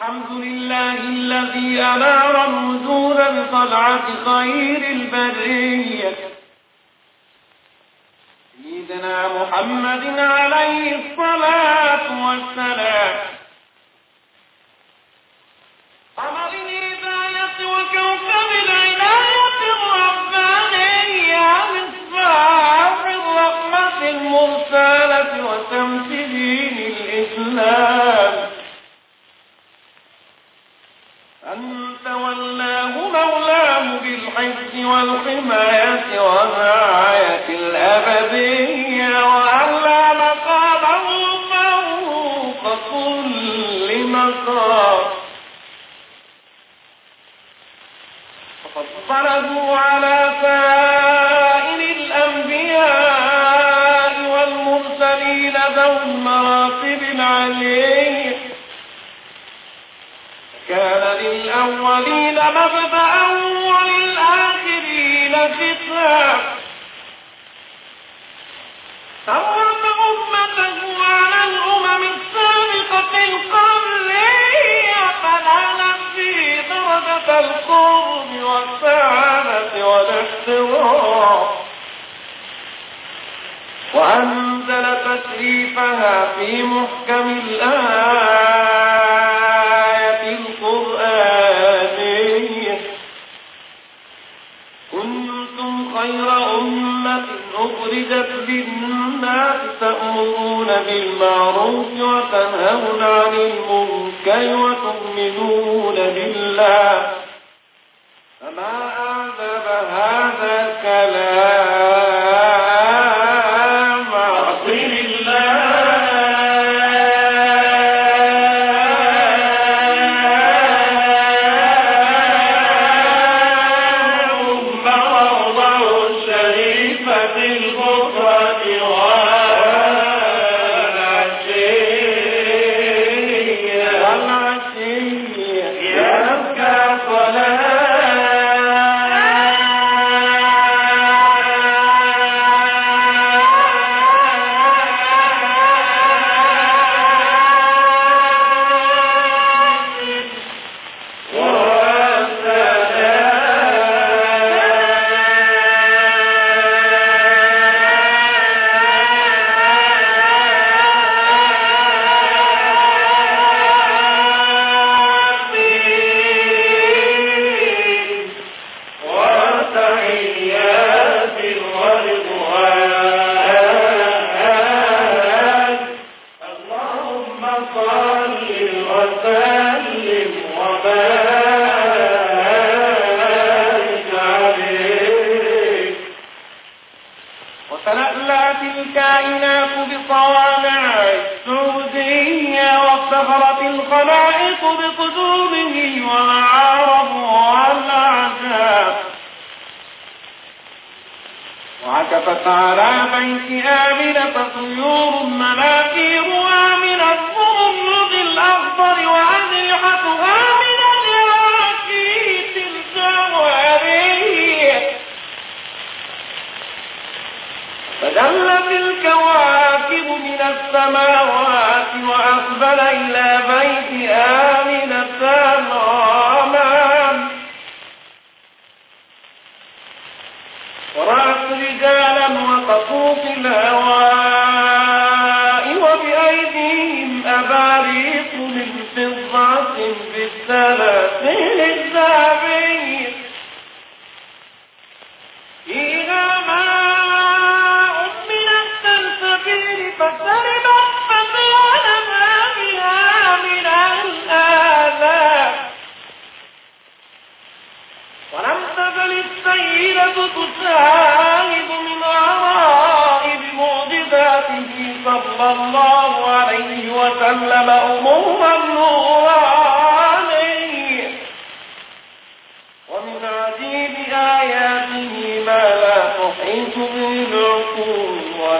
الحمد لله الذي أنار الوجود بطلعة خير البرية. سيدنا محمد عليه الصلاة والسلام. بالحفظ والحماية والرعاية الأبدية وأعلى مقامه فوق كل مقام فضله على سائر الأنبياء والمرسلين ذوي المراتب العليه كان للأولين مبدأ ختام فرق أمته على الأمم السابقة القبلية فنال في درجة القرب والسعادة والاحترام. وأنزل تشريفها في محكم بالمعروف وتنهون عن المنكر وتؤمنون بالله. الخلائق بقدومه وعرب والعجاب وعكفت على بيت آمنة طيور مناكيرها فدلت الكواكب من السماوات وأقبل إلى بيت آمنة غامان ورأت رجالا وقفوا في الهواء وبأيديهم أباريق من فضة بالسلاسل الذهبية ومن عجيب آياته ما لا تحيط به العقول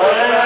Amen.